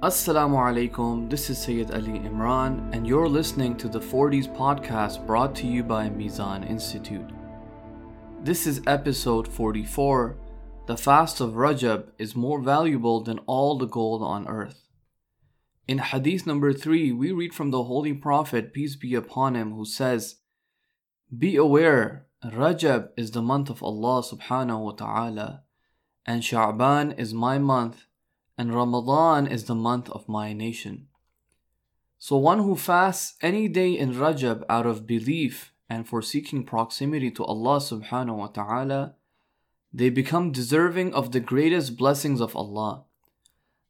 Assalamu alaikum, this is Sayyid Ali Imran, and you're listening to the 40s podcast brought to you by Mizan Institute. This is episode 44 The fast of Rajab is more valuable than all the gold on earth. In hadith number 3, we read from the Holy Prophet, peace be upon him, who says, Be aware, Rajab is the month of Allah subhanahu wa ta'ala, and Sha'ban is my month and Ramadan is the month of my nation. So one who fasts any day in Rajab out of belief and for seeking proximity to Allah subhanahu wa ta'ala, they become deserving of the greatest blessings of Allah.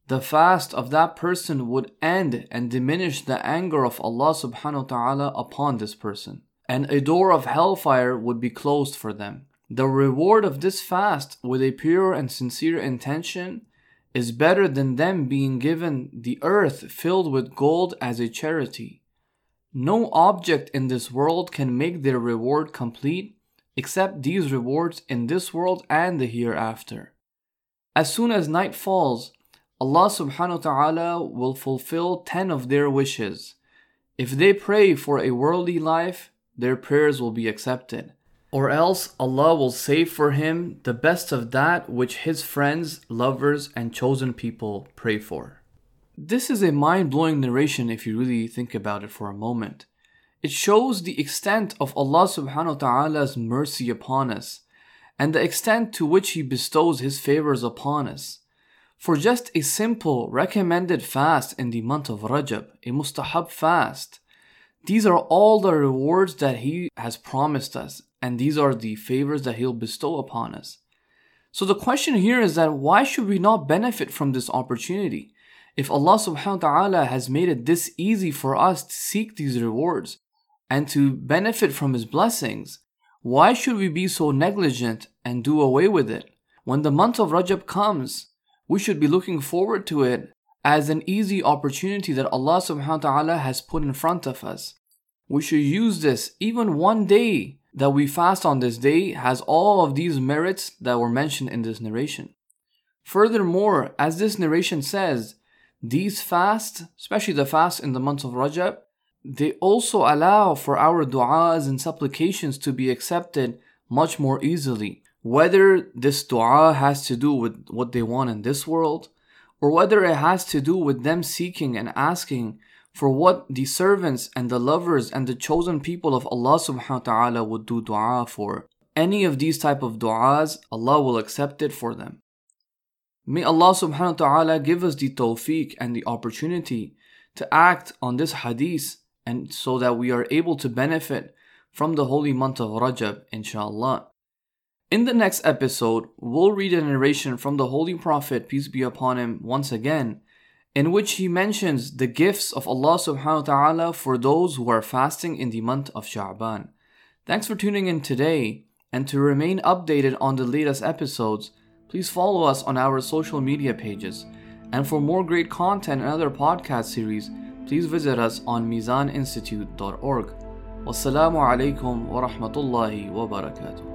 The fast of that person would end and diminish the anger of Allah subhanahu wa ta'ala upon this person, and a door of hellfire would be closed for them. The reward of this fast with a pure and sincere intention is better than them being given the earth filled with gold as a charity. No object in this world can make their reward complete except these rewards in this world and the hereafter. As soon as night falls, Allah subhanahu wa ta'ala will fulfill 10 of their wishes. If they pray for a worldly life, their prayers will be accepted or else Allah will save for him the best of that which his friends, lovers, and chosen people pray for. This is a mind blowing narration if you really think about it for a moment. It shows the extent of Allah subhanahu wa ta'ala's mercy upon us and the extent to which He bestows His favors upon us. For just a simple recommended fast in the month of Rajab, a mustahab fast, these are all the rewards that He has promised us and these are the favors that He'll bestow upon us. So the question here is that why should we not benefit from this opportunity? If Allah subhanahu wa ta'ala has made it this easy for us to seek these rewards and to benefit from His blessings, why should we be so negligent and do away with it? When the month of Rajab comes, we should be looking forward to it as an easy opportunity that Allah subhanahu wa ta'ala has put in front of us. We should use this even one day that we fast on this day has all of these merits that were mentioned in this narration. Furthermore, as this narration says, these fasts, especially the fast in the month of Rajab, they also allow for our du'as and supplications to be accepted much more easily. Whether this dua has to do with what they want in this world, or whether it has to do with them seeking and asking for what the servants and the lovers and the chosen people of Allah subhanahu wa ta'ala would do dua for. Any of these type of du'as, Allah will accept it for them. May Allah subhanahu wa ta'ala give us the tawfiq and the opportunity to act on this hadith and so that we are able to benefit from the holy month of Rajab, inshallah. In the next episode, we'll read a narration from the Holy Prophet, peace be upon him, once again, in which he mentions the gifts of Allah subhanahu wa ta'ala for those who are fasting in the month of Sha'ban. Thanks for tuning in today, and to remain updated on the latest episodes, please follow us on our social media pages. And for more great content and other podcast series, please visit us on mizaninstitute.org. Wassalamu alaikum wa rahmatullahi wa barakatuh.